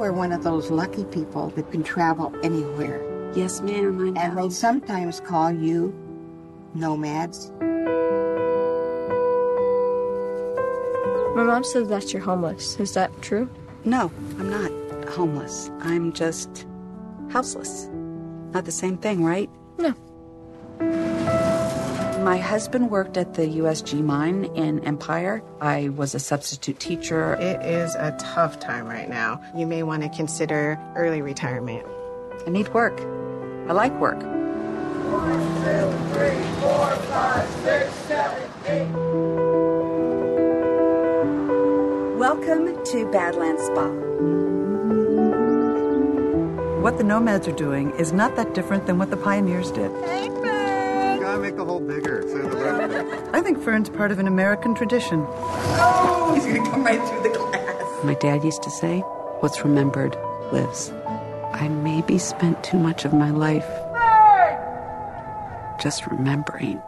were one of those lucky people that can travel anywhere. Yes, ma'am, I know. And they sometimes call you nomads. My mom says that you're homeless. Is that true? No, I'm not homeless. I'm just houseless. Not the same thing, right? No. My husband worked at the USG mine in Empire. I was a substitute teacher. It is a tough time right now. You may want to consider early retirement. I need work. I like work. One, two, three, four, five, six, seven, eight. Welcome to Badlands Spa. What the nomads are doing is not that different than what the pioneers did. Gotta make the hole bigger. So the I think Fern's part of an American tradition. Oh, he's gonna come right through the glass. My dad used to say, What's remembered lives. I maybe spent too much of my life just remembering.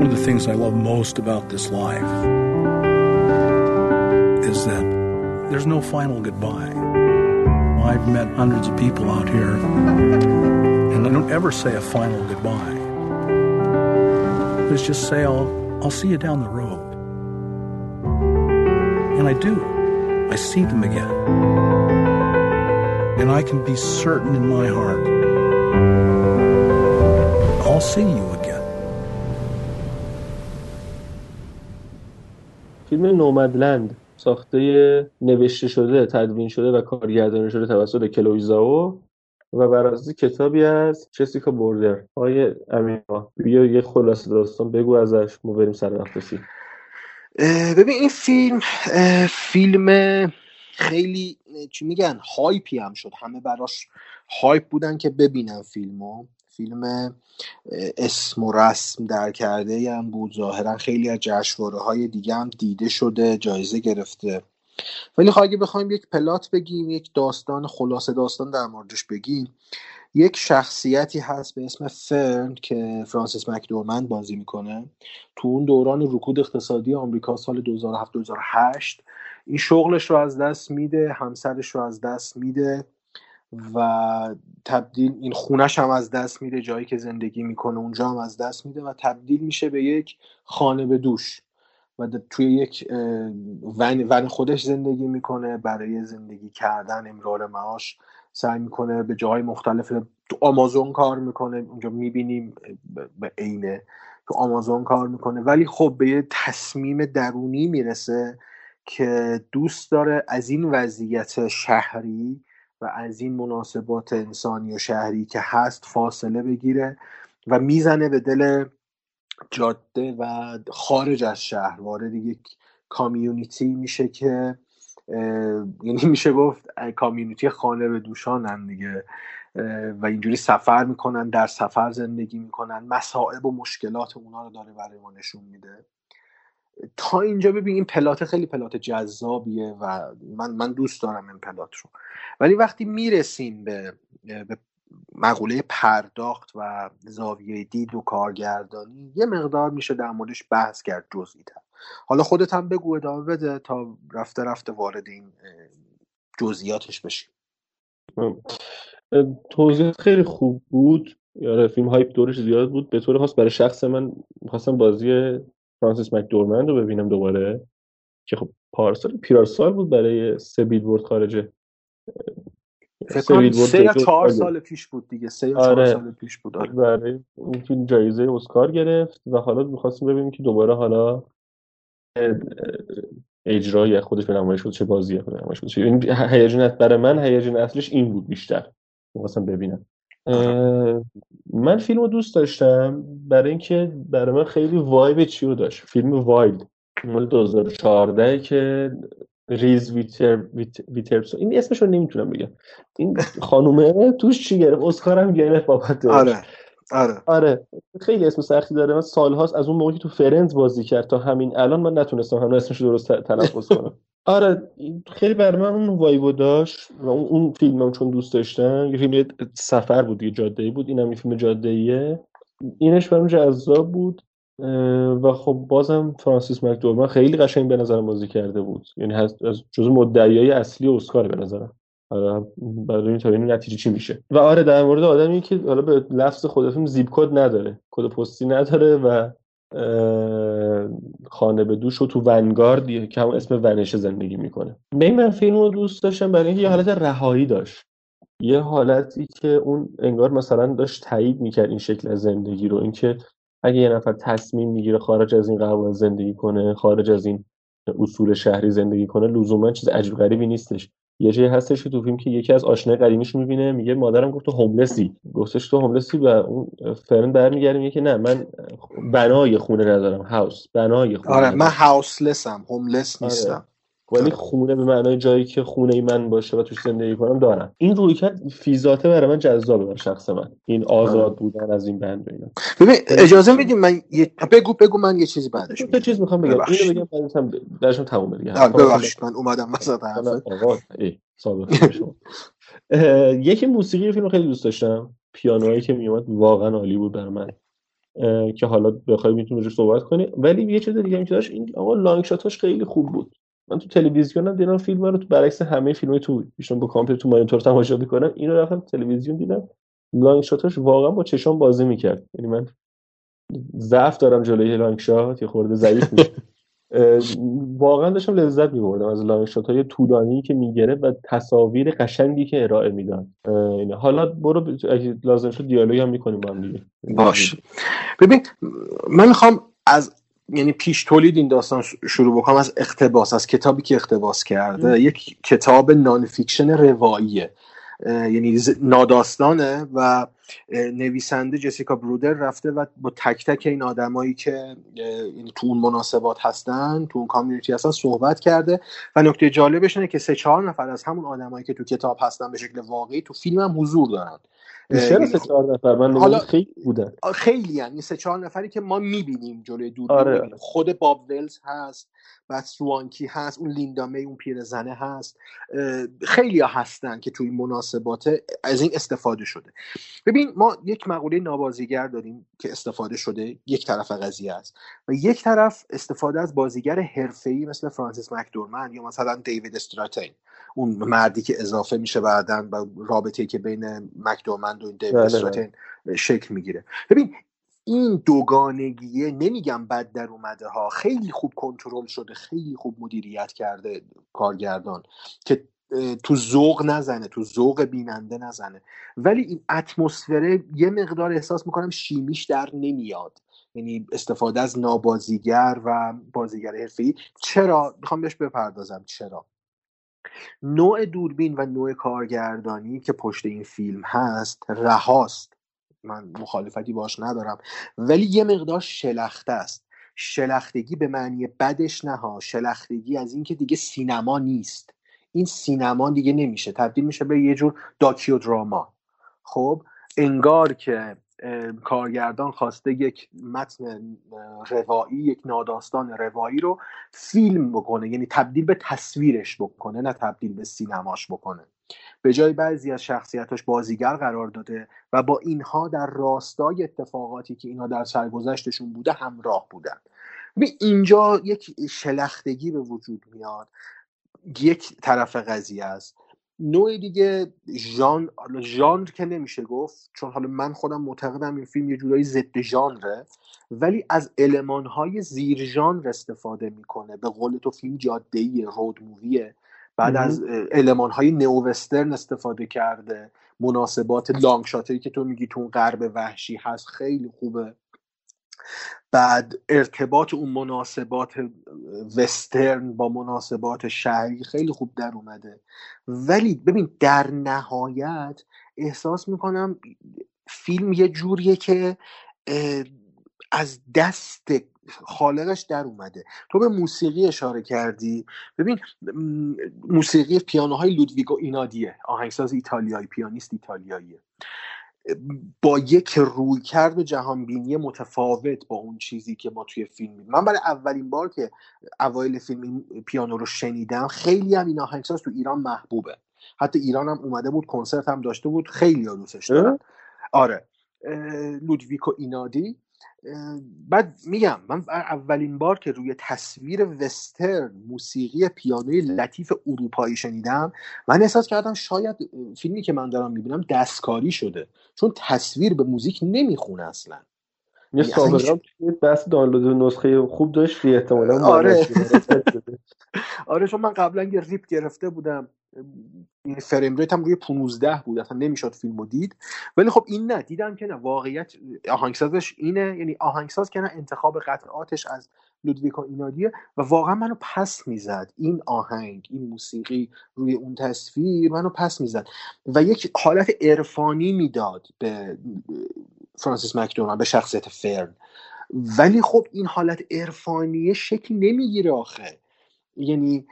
One of the things I love most about this life is that there's no final goodbye. I've met hundreds of people out here, and I don't ever say a final goodbye. Let's just say I'll, I'll see you down the road. And I do. I see them again. And I can be certain in my heart I'll see you again. فیلم نومدلند ساخته نوشته شده تدوین شده و کارگردانی شده توسط کلوی زاو و بر کتابی از جسیکا بوردر. آقای امیرا بیا یه خلاصه داستان بگو ازش ما بریم سر وقت ببین این فیلم فیلم خیلی چی میگن hype ی هم شد. همه براش hype بودن که ببینن فیلمو. فیلم اسم و رسم در کرده هم بود. ظاهرا خیلی از جشنواره های دیگه هم دیده شده جایزه گرفته. ولی خب اگه بخوایم یک plot بگیم یک داستان خلاصه داستان در موردش بگیم یک شخصیتی هست به اسم فرن که فرانسیس مکدورمند بازی می‌کنه. تو اون دوران رکود اقتصادی آمریکا سال 2007-2008 این شغلش رو از دست میده همسرش رو از دست میده. و تبدیل این خونش هم از دست میده جایی که زندگی می‌کنه اونجا هم از دست میده و تبدیل میشه به یک خانه به دوش و توی یک ون, ون خودش زندگی می‌کنه برای زندگی کردن امرار معاش سعی می‌کنه به جاهای مختلف تو آمازون کار می‌کنه اونجا می‌بینیم به عینه تو آمازون کار می‌کنه. ولی خب به یه تصمیم درونی می‌رسه که دوست داره از این وضعیت شهری از این مناسبات انسانی و شهری که هست فاصله بگیره و می‌زنه به دل جاده و خارج از شهر. وارد یک کامیونیتی میشه که یعنی میشه گفت کامیونیتی خانه به دوشانن دیگه. و اینجوری سفر می‌کنن در سفر زندگی می‌کنن مسائب و مشکلات اونا رو داره برای ما نشون میده. تا اینجا ببین این پلات خیلی پلات جذابیه و من من دوست دارم این پلات رو. ولی وقتی می‌رسیم به, به مقوله پرداخت و زاویه دید و کارگردانی یه مقدار میشه در موردش بحث کرد جزئی تر حالا خودت هم بگو ادامه بده تا رفته رفته وارد این جزئیاتش بشیم. توضیح خیلی خوب بود. یاره فیلم هایپ دورش زیاد بود. به طور خاص برای شخص من خواستم بازی فرانسیس مکدورمند رو ببینم دوباره. که خب پارسال پیرارسال بود برای سه بیلبورد خارجه. سه یا چهار سال پیش بود دیگه. سه یا آره. چهار سال پیش بود آره. برای اون فیلم جایزه اسکار گرفت و حالا می‌خواستیم ببینیم که دوباره حالا اجرای خودش به نمایش بود چه بازی به نمایش بود این هیجان برای من هیجان اصلش این بود بیشتر. می‌خواستم ببینم. من فیلم رو دوست داشتم برای اینکه برای من خیلی vibe چیو داشت. فیلم Wild مال 2014 که ریز ویتر ویترسون این اسمش رو نمی‌تونم بگم. این خانومه توش چی گرفت؟ اسکار هم گرفت بابت آره آره. آره. خیلی اسم سختی داره. من سالهاست از اون موقعی تو Friends بازی کرد تا همین الان من نتونستم هم اسمش رو درست تلفظ کنم. آره خیلی بر من اون وایبو داشت و اون, فیلم هم چون دوست داشتم یه فیلم سفر بود یه جاده بود اینم یه فیلم جاده ایه اینش برام جذاب بود و خب بازم فرانسیس مکدورمن خیلی قشنگ به نظر بازی کرده بود. یعنی از جزو مدعیای اصلی اسکار به نظرم. حالا برای این تا نتیجه چی میشه. و آره در مورد آدمی که حالا به لفظ خود فیلم زیپ کد نداره کد پستی نداره و خانه به دوش و تو ونگارد که همون اسم ونشه زندگی می‌کنه. به من فیلم رو دوست داشتم برای اینکه یه حالت رهایی داشت. یه حالتی که اون انگار مثلا داشت تایید می‌کرد این شکل از زندگی رو. اینکه اگه یه نفر تصمیم می‌گیره خارج از این قوانین زندگی کنه خارج از این اصول شهری زندگی کنه لزوما چیز عجیب غریبی نیستش. یه جایی هستش که تو فیلم که یکی از آشنای قدیمیش می‌بینه میگه مادرم گفت تو هوملسی گفتش تو هوملسی و اون فرن برمیگرده میگه که نه من بنای خونه ندارم هاوس بنای خونه آره من هاوسلسم هوملس آره. ولی خونه به معنای جایی که خونه ای من باشه و توش زندگی کنم دارم. این روی کرد فیزاته برای من جذابه برای شخص من. این آزاد آره. بودن از این بند اینا. ببین اجازه میدیم من یه... بگو بگو من یه چیزی بعدش تو چیز می‌خوام بگم. اینو بگم بعدش هم درشون تموم دیگه ببخشید من اومدم حرف. آقا یکی موسیقی فیلم خیلی دوست داشتم. پیانوهایی که میومد واقعا عالی بود برای من. که حالا بخوای می‌تونی روش صحبت کنی. ولی یه چیز دیگه هم که داشت این آقا long shot اش خیلی خوب بود. من تو تلویزیونم دیدم فیلم رو تو برعکس همه فیلم تو ایشون با کامپیوتر تو مانیتور تماشا می‌کنم. اینو رفتم تلویزیون دیدم. long shot اش واقعا با چشام بازی می‌کرد. یعنی من ضعف دارم جلوی long shot یه خورده ضعیف میشه. واقعا داشتم لذت میبردم از long shot های که می‌گرفت و تصاویر قشنگی که ارائه می‌داد. حالا برو اگه لازم شد دیالوگ هم می‌کنیم با هم دیگه. باش. ببین من می‌خوام از یعنی پیش تولید این داستان شروع بکنم از اقتباس از کتابی که اقتباس کرده. یک کتاب non-fiction رواییه یعنی ناداستانه و نویسنده جسیکا برودر رفته و با تک تک این آدمایی که یعنی تو اون مناسبات هستن تو اون community هستن صحبت کرده و نکته جالبش اینه که سه چهار نفر از همون آدمایی که تو کتاب هستن به شکل واقعی تو فیلم هم حضور دارن. چرا سه چهار نفر من حالا خیلی بودن خیلی یعنی سه چهار نفری که ما می‌بینیم جلوی دور آره. آره. خود باب ولز هست بعد سوانکی هست اون لیندا می اون پیرزنه هست خیلی ها هستن که توی مناسبات از این استفاده شده. ببین ما یک مقوله نابازیگر داریم که استفاده شده یک طرف قضیه است. و یک طرف استفاده از بازیگر حرفه‌ای مثل فرانسیس مکدورمن یا مثلا دیوید استراتین اون مردی که اضافه میشه بعدا و رابطه که بین مکدورمن و دیوید بله، استراتین بله. شکل می‌گیره. ببین این دوگانگیه نمیگم بد در اومده ها. خیلی خوب کنترل شده خیلی خوب مدیریت کرده کارگردان که تو ذوق نزنه تو ذوق بیننده نزنه. ولی این اتمسفره یه مقدار احساس می‌کنم شیمیش در نمیاد. یعنی استفاده از نابازیگر و بازیگر حرفه‌ای. چرا؟ می‌خوام بهش بپردازم. چرا؟ نوع دوربین و نوع کارگردانی که پشت این فیلم هست رهاست. من مخالفتی باش ندارم. ولی یه مقدار شلخته است. شلختگی به معنی بدش نه ها شلختگی از اینکه دیگه سینما نیست. این سینما دیگه نمیشه. تبدیل میشه به یه جور داکیو دراما خب انگار که کارگردان خواسته یک متن روایی یک ناداستان روایی رو فیلم بکنه یعنی تبدیل به تصویرش بکنه نه تبدیل به سینماش بکنه. به جای بعضی از شخصیتاش بازیگر قرار داده و با اینها در راستای اتفاقاتی که اینها در سرگذشتشون بوده همراه بودن. اینجا یک شلختگی به وجود میاد. یک طرف قضیه است. نوع دیگه ژان ژانر که نمیشه گفت چون حالا من خودم معتقدم این فیلم یه جورایی ضد ژانره ولی از المانهای زیر ژانر استفاده می‌کنه. به قول تو فیلم جاده ای رود موویه. بعد از علمان های نئو وسترن استفاده کرده. مناسبات لانگ شاتری که تو میگی تو اون غرب وحشی هست خیلی خوبه. بعد ارتباط اون مناسبات وسترن با مناسبات شهری خیلی خوب در اومده. ولی ببین در نهایت احساس می‌کنم فیلم یه جوریه که از دست خالقش در اومده. تو به موسیقی اشاره کردی. ببین موسیقی پیانوهای لودویگو اینادیه. آهنگساز ایتالیایی پیانیست ایتالیاییه. با یک روی کرد جهانبینی متفاوت با اون چیزی که ما توی فیلم من برای اولین بار که اوایل فیلم این پیانو رو شنیدم خیلی هم این آهنگساز تو ایران محبوبه. حتی ایران هم اومده بود کنسرت هم داشته بود خیلی دوستش دارن. آره. لودویکو اینادی. بعد میگم من اولین بار که روی تصویر وسترن موسیقی پیانوی لطیف اروپایی شنیدم من احساس کردم شاید فیلمی که من دارم می‌بینم دستکاری شده چون تصویر به موزیک نمی‌خونه اصلا. یه یعنی سابقه بس دانلود نسخه خوب داشت احتمالا آره. آره چون من قبلا یه rip گرفته بودم. frame rate هم روی 15 بود اصلا نمی‌شد فیلمو دید. ولی خب این نه دیدم که نه واقعیت آهنگسازش اینه یعنی آهنگساز که نه انتخاب قطعاتش از لودویکو ایناودیه و واقعا منو پس می‌زد. این آهنگ این موسیقی روی اون تصویر منو پس می‌زد. و یک حالت عرفانی می‌داد به فرانسیس مکدونالد به شخصیت فرن. ولی خب این حالت عرفانی شکل نمی‌گیره آخه. یعنی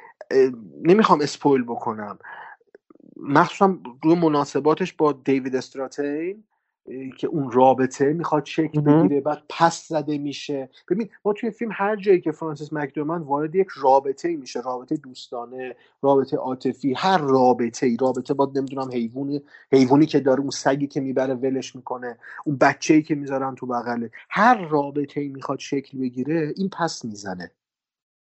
نمی‌خوام اسپویل بکنم. مخصوصا روی مناسباتش با دیوید استراتین که اون رابطه می‌خواد شکل بگیره بعد پس زده میشه. ببین ما توی فیلم هر جایی که فرانسیس مکدومن وارد یک رابطه میشه رابطه دوستانه رابطه عاطفی هر رابطه ای رابطه با نمی‌دونم حیوانی حیوانی که داره اون سگی که می‌بره ولش می‌کنه اون بچه ای که می‌ذارن تو بغله هر رابطه ای می‌خواد شکل بگیره این پس می‌زنه.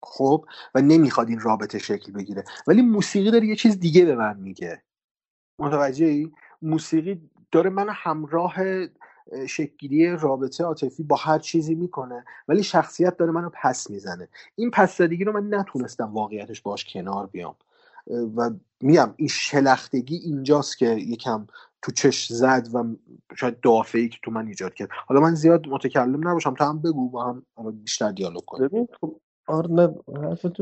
خب و نمی‌خواد این رابطه شکل بگیره. ولی موسیقی داره یه چیز دیگه به من میگه. متوجه ای موسیقی داره من همراه شکلگیری رابطه عاطفی با هر چیزی می‌کنه ولی شخصیت داره منو پس می‌زنه. این پس زدگی رو من نتونستم واقعیتش باش کنار بیام. و میگم این شلختگی اینجاست که یکم تو چش زد و شاید دافعی که تو من ایجاد کرد. حالا من زیاد متکلم نباشم تا هم بگو با هم بیشتر دیالوگ کنیم. آره نه حرفت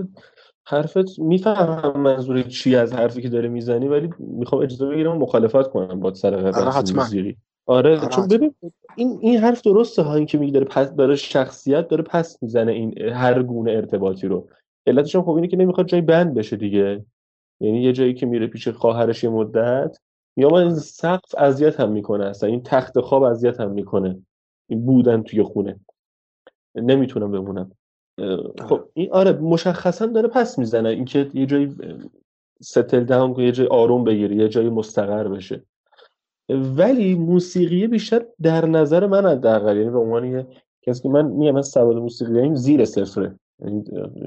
حرفت می‌فهمم منظور چی از حرفی که داره می‌زنی ولی می‌خوام اجازه بگیرم مخالفت کنم با سر آره موسیقی آره, آره چون ببین این این حرف درسته ها این که میگه داره پس داره شخصیت داره پس می‌زنه این هر گونه ارتباطی رو. علتش هم خب اینه که نمی‌خواد جای بند بشه دیگه. یعنی یه جایی که میره پیش خواهرش یه مدت یا من سقف اذیت هم می‌کنه اصلا این تخت خواب اذیت هم می‌کنه. این بودن توی خونه. نمی‌تونم بمونم. خب این آره مشخصا داره پس می‌زنه. اینکه یه جایی ستل داون یه جای آروم بگیره یه جایی مستقر بشه. ولی موسیقی بیشتر در نظر من حداقل یعنی به عنوان کسی که من میگم من سواد موسیقی این زیر صفره. یعنی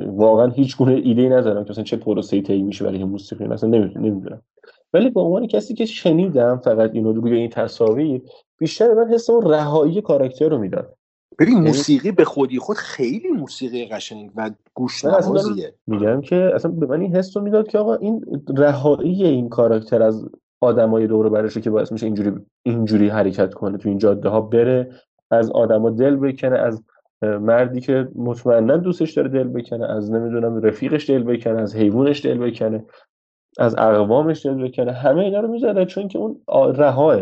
واقعا هیچ گونه ایده ای ندارم که مثلا چه پروسه‌ای طی میشه برای موسیقی. اصلا نمی‌دونم. ولی به عنوان کسی که شنیدم فقط اینو روی این تصاویر بیشتر من حس اون رهایی کاراکتر رو می‌داد. ببین یعنی موسیقی به خودی خود خیلی موسیقی قشنگ و گوش نوازیه. میگم که اصلا به من این حس رو می‌داد که آقا این رهایی این کاراکتر از آدمای دور برشه که باعث میشه اینجوری اینجوری حرکت کنه تو این جاده ها بره از آدما دل بکنه از مردی که مطمئنا دوستش داره دل بکنه از نمی‌دونم رفیقش دل بکنه از حیوانش دل بکنه از اقوامش دل بکنه همه اینا رو می‌زنه چون که اون رهاه.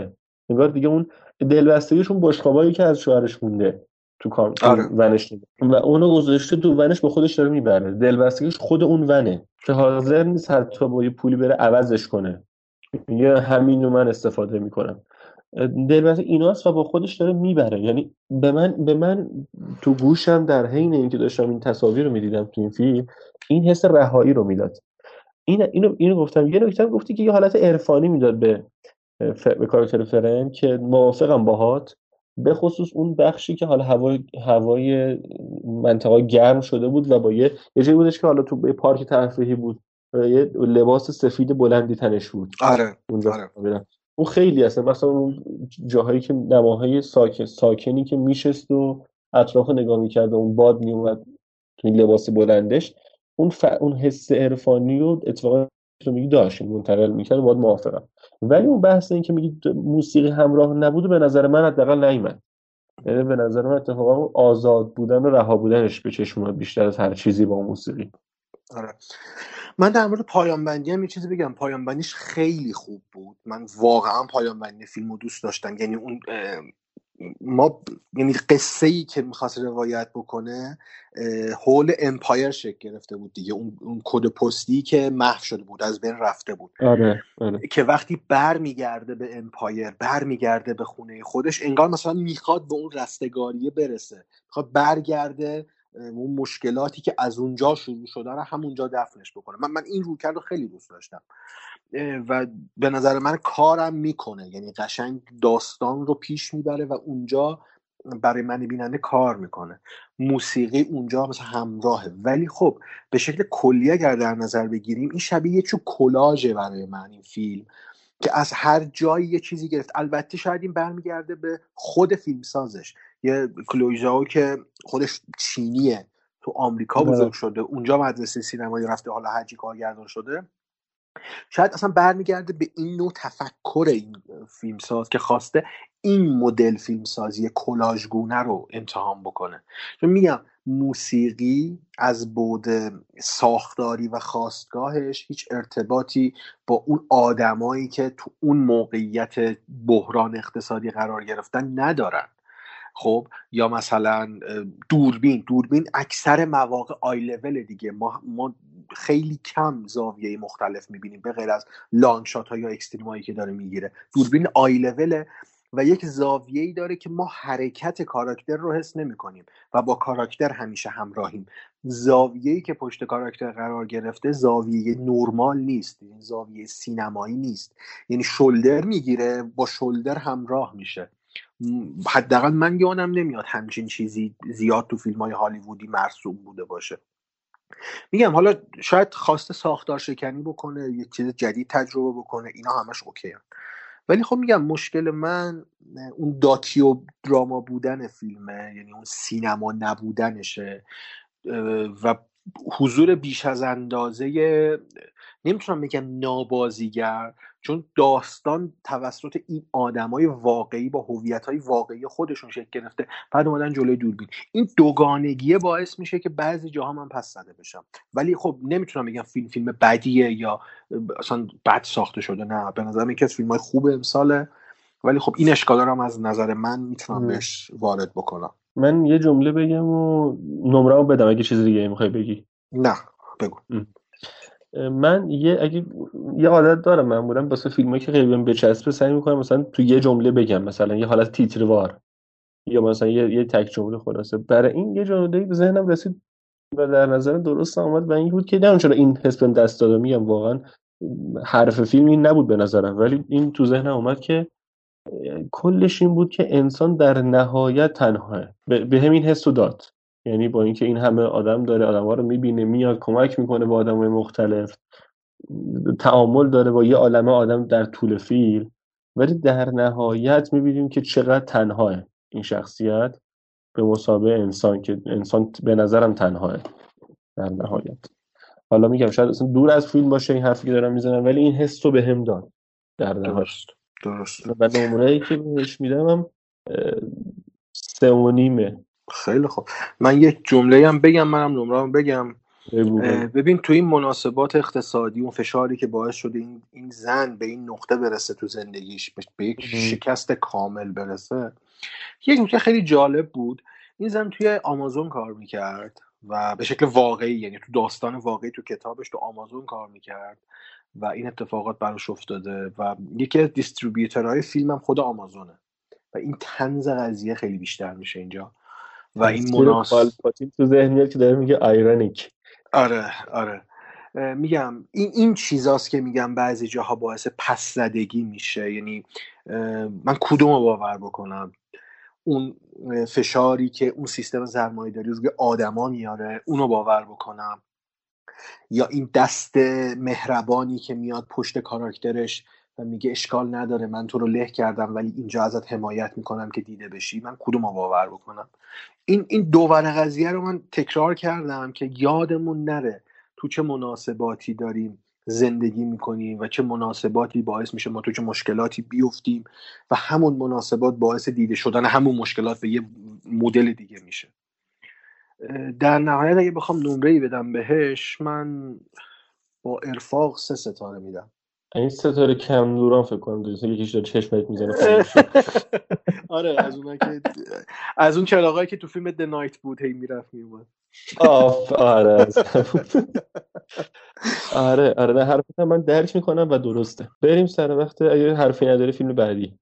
نگاه دیگه اون دلبستگیشون بشقابایی که از شوهرش مونده. تو کار آره. ونش و اونو گذاشته تو ونش به خودش داره می‌بره. دلبستگیش خود اون ونه. که حاضر نیست حتی با یه پولی بره عوضش کنه. یه همین رو من استفاده می‌کنم. دلبستگی ایناست و با خودش داره می‌بره. یعنی به من به من تو گوشم در حین اینکه داشتم این تصاویر رو می‌دیدم تو این فیلم این حس رهایی رو می‌داد. این اینو اینو گفتم. یه نکته گفتی که یه حالت عرفانی می‌داد به به کاراکتر فرن که موافقم باهات. به خصوص اون بخشی که حالا هوای هوای منطقه گرم شده بود و با یه یه جایی بودش که حالا تو به پارک تفریحی بود یه لباس سفید بلندی تنش بود آره اونجا آره. اون خیلی هست مثلا اون جاهایی که نماهای ساکن ساکنی که میشست و اطراف نگاه می‌کرد و اون باد میومد تو این لباس بلندش اون ف... اون حس عرفانی و اتفاقا رو میگی داشت منتقل می‌کرد باید موافقم. ولی اون بحث این که میگی موسیقی همراه نبوده به نظر من حداقل نیومد. یعنی به نظر من اتفاقا آزاد بودن و رها بودنش به چشم بیشتر از هر چیزی با موسیقی. آره. من در مورد پایان بندی هم یه چیزی بگم. پایان بندیش خیلی خوب بود. من واقعا پایان بندی فیلم دوست داشتم. یعنی اون ما یعنی قصه ای که می‌خواست روایت بکنه حول امپایر شکل گرفته بود دیگه. اون, اون کد پستی که محو شده بود از بین رفته بود. آره، آره. که وقتی بر میگرده به امپایر بر میگرده به خونه خودش انگار مثلا می‌خواد به اون رستگاریه برسه. می‌خواد برگرده اون مشکلاتی که از اونجا شروع شده رو همونجا دفنش بکنه. من من این روکرد رو خیلی دوست داشتم. و به نظر من کارم می‌کنه. یعنی قشنگ داستان رو پیش می‌بره و اونجا برای من بیننده کار می‌کنه. موسیقی اونجا مثلا همراهه. ولی خب به شکل کلی اگر در نظر بگیریم این شبیه یه چو کلاژه برای من این فیلم که از هر جایی یه چیزی گرفت. البته شاید این برمیگرده به خود فیلمسازش. یه کلویزاو که خودش چینیه تو آمریکا بزرگ شده اونجا مدرسه سینمایی رفته حالا هرچی کارگردان شده. شاید اصلا برمیگرده به این نوع تفکر این فیلمساز که خواسته این مدل فیلمسازی کلاژگونه رو امتحان بکنه. چون میگم موسیقی از بود ساختاری و خواستگاهش هیچ ارتباطی با اون آدمایی که تو اون موقعیت بحران اقتصادی قرار گرفتن ندارن. خب یا مثلا دوربین. دوربین اکثر مواقع آی لول دیگه. ما, ما خیلی کم زاویه مختلف می‌بینیم به غیر از long shot ها یا extreme هایی که داره می‌گیره. دوربین آی لوله و یک زاویه ای داره که ما حرکت کاراکتر رو حس نمی کنیم و با کاراکتر همیشه همراهیم. زاویه ای که پشت کاراکتر قرار گرفته زاویه نرمال نیست یعنی زاویه سینمایی نیست. یعنی شولدر می‌گیره با شولدر همراه میشه. حداقل من یادم نمیاد همچین چیزی زیاد تو فیلم های هالیوودی مرسوم بوده باشه میگم حالا شاید خواسته ساختار شکنی بکنه یه چیز جدید تجربه بکنه اینا همش اوکی هم. ولی خب میگم مشکل من اون داکیو دراما بودن فیلمه یعنی اون سینما نبودنشه و حضور بیش از اندازه نمی‌تونم بگم نابازیگر چون داستان توسط این آدمای واقعی با های واقعی خودشون شکل گرفته. بعد اومدن جلوی دوربین. این دوگانگیه باعث میشه که بعضی جاها من پس زده بشم. ولی خب نمی‌تونم بگم فیلم فیلم بدیه یا اصلا بد ساخته شده. نه به نظرم یکی از فیلم های خوب امساله. ولی خب این اشکالا رو از نظر من می‌تونم بهش وارد بکنم. من یه جمله بگم و نمره بدم اگه چیز دیگه می‌خوای بگی. نه بگو. من یه اگه یه عادت دارم معمولا واسه فیلمایی که خیلی بچسبه سعی می‌کنم مثلا تو یه جمله بگم مثلا یه حالت تیتروار یا مثلا یه, یه تک جمله خلاصه. برای این یه جمله به ذهنم رسید و در نظر درست آمد و این بود که نمی‌دونم چرا این حس دست داده میگم واقعا حرف فیلم این نبود به نظرم ولی این تو ذهنم اومد که کلش این بود که انسان در نهایت تنهاه. به همین حس داد. یعنی با اینکه این همه آدم داره آدم ها رو می‌بینه میاد کمک می‌کنه با آدم های مختلف. تعامل داره با یه عالمه آدم در طول فیلم ولی در نهایت می‌بینیم که چقدر تنهاه این شخصیت به مسابقه انسان که انسان به نظرم تنهاه در نهایت. حالا میگم شاید اصلا دور از فیلم باشه این حرفی که دارم می‌زنم ولی این حس رو به هم داد در درست. درست. و نمونه که بهش میدم هم سه و نیمه خیلی خوب. من یک جمله هم بگم منم نمره بگم. ببین تو این مناسبات اقتصادی اون فشاری که باعث شده این, این زن به این نقطه برسه تو زندگیش به یک شکست کامل برسه. یک نکته خیلی جالب بود. این زن توی آمازون کار می‌کرد و به شکل واقعی یعنی تو داستان واقعی تو کتابش تو آمازون کار می‌کرد. و این اتفاقات براش افتاده و یکی از دیستریبیوتورهای فیلم هم خود آمازونه. و این تنز قضیه خیلی بیشتر میشه اینجا. و این مناسب تو ذهنیت که داره میگه آیرونیک آره آره. میگم این این چیزاست که میگم بعضی جاها باعث پس زدگی میشه. یعنی من کدوم رو باور بکنم؟ اون فشاری که اون سیستم سرمایه داری روی آدما میاره اونو باور بکنم. یا این دست مهربانی که میاد پشت کاراکترش و میگه اشکال نداره من تو رو له کردم ولی اینجا ازت حمایت می‌کنم که دیده بشی من کدوم باور بکنم؟ این این دوور قضیه رو من تکرار کردم که یادمون نره تو چه مناسباتی داریم زندگی می‌کنیم و چه مناسباتی باعث میشه ما تو چه مشکلاتی بیفتیم و همون مناسبات باعث دیده شدن همون مشکلات به یه مدل دیگه میشه. در نهایت اگه بخوام نمره بدم بهش من با ارفاق سه ستاره میدم. این ستاره کم نوران فکر کنم دوست یکیش داره چشمت می‌زنه آره از اون که از اون چراغایی که تو فیلم د نایت بود هی می‌رفت میومد آف آره آره آره نه حرفت من درک می‌کنم و درسته. بریم سر وقت اگه حرفی نداره فیلم بعدی.